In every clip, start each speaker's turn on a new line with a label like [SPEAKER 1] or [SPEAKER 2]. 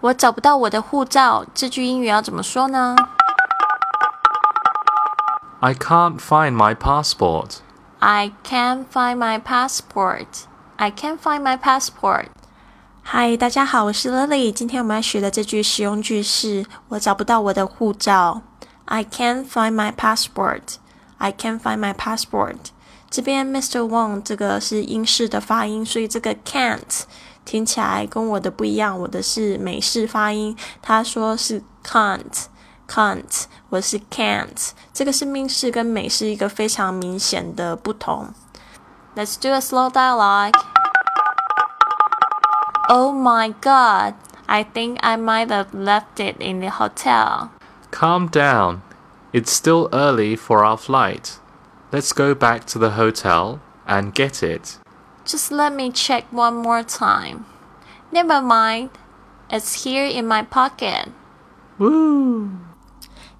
[SPEAKER 1] 我找不到我的护照，这句英语要怎么说呢
[SPEAKER 2] ？I can't find my passport.
[SPEAKER 1] I can't find my passport. I can't find my passport. 嗨，大家好，我是 Lily。今天我们要学的这句实用句是：我找不到我的护照。I can't find my passport. I can't find my passport. 这边 Mr. Wang 这个是英式的发音，所以这个 can't 听起来跟我的不一样。我的是美式发音，他说是 can't，can't，我是 can't。这个是英式跟美式一个非常明显的不同。Let's do a slow dialogue. Oh my god, I think I might have left it in the hotel.
[SPEAKER 2] Calm down. It's still early for our flight. Let's go back to the hotel and get it.
[SPEAKER 1] Just let me check one more time. Never mind. It's here in my pocket.
[SPEAKER 2] Woo!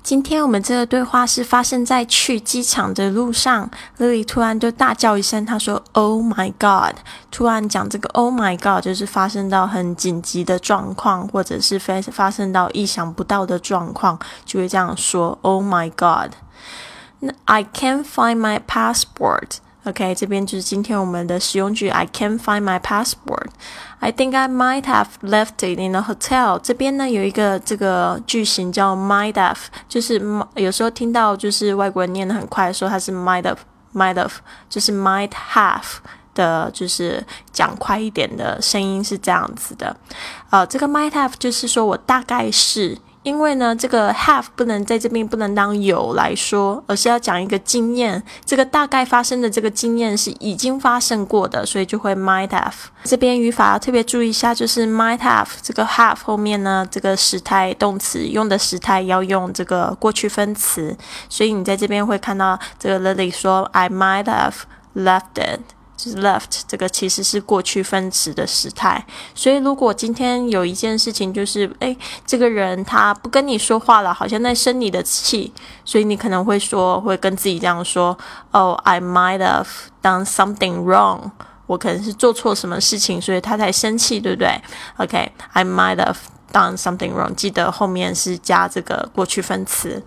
[SPEAKER 1] 今天我们这个对话是发生在去机场的路上。Lily 突然就大叫一声，她说：“Oh my God！” 突然讲这个 “Oh my God” 就是发生到很紧急的状况，或者是发发生到意想不到的状况，就会这样说：“Oh my God！” I can't find my passport. OK，这边就是今天我们的使用句。I can't find my passport. I think I might have left it in a hotel. 这边呢有一个这个句型叫 might have，就是有时候听到就是外国人念的很快，说它是 might have，might have，就是 might have 的，就是讲快一点的声音是这样子的。呃，这个 might have 就是说我大概是。因为呢，这个 have 不能在这边不能当有来说，而是要讲一个经验。这个大概发生的这个经验是已经发生过的，所以就会 might have。这边语法要特别注意一下，就是 might have 这个 have 后面呢，这个时态动词用的时态要用这个过去分词，所以你在这边会看到这个 Lily 说 I might have left it。就是 left 这个其实是过去分词的时态，所以如果今天有一件事情就是，哎，这个人他不跟你说话了，好像在生你的气，所以你可能会说，会跟自己这样说，哦，I might have done something wrong，我可能是做错什么事情，所以他才生气，对不对？OK，I might have done something wrong，记得后面是加这个过去分词。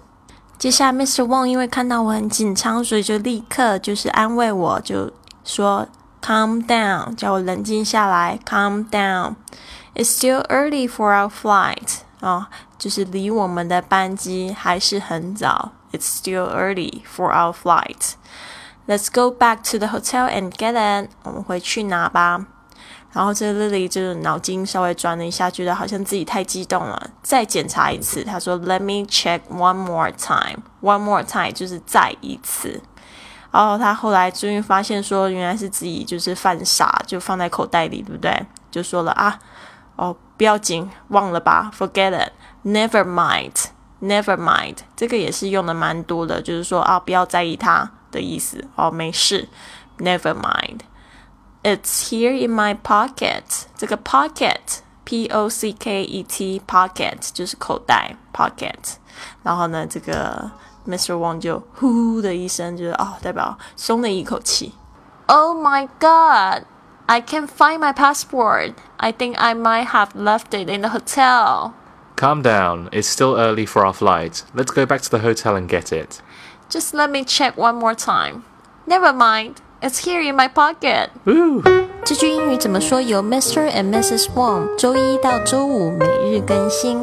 [SPEAKER 1] 接下来，Mr. Wang 因为看到我很紧张，所以就立刻就是安慰我，就。说 calm down，叫我冷静下来。calm down。It's still early for our flight。哦，就是离我们的班机还是很早。It's still early for our flight. Let's go back to the hotel and get it。我们回去拿吧。然后这 Lily 就是脑筋稍微转了一下，觉得好像自己太激动了，再检查一次。他说：“Let me check one more time. One more time 就是再一次。”然后他后来终于发现，说原来是自己就是犯傻，就放在口袋里，对不对？就说了啊，哦，不要紧，忘了吧，forget it，never mind，never mind，这个也是用的蛮多的，就是说啊，不要在意它的意思，哦，没事，never mind。It's here in my pocket，这个 pocket，p o c k e t，pocket 就是口袋，pocket。然后呢，这个。Mr. Wang 就呼的一声，就是哦，代表松了一口气。Oh my God! I can't find my passport. I think I might have left it in the hotel.
[SPEAKER 2] Calm down. It's still early for our flight. Let's go back to the hotel and get it.
[SPEAKER 1] Just let me check one more time. Never mind. It's here in my pocket.
[SPEAKER 2] Ooh.
[SPEAKER 1] 这句英语怎么说？由 Mr. and Mrs. Wang 周一到周五每日更新。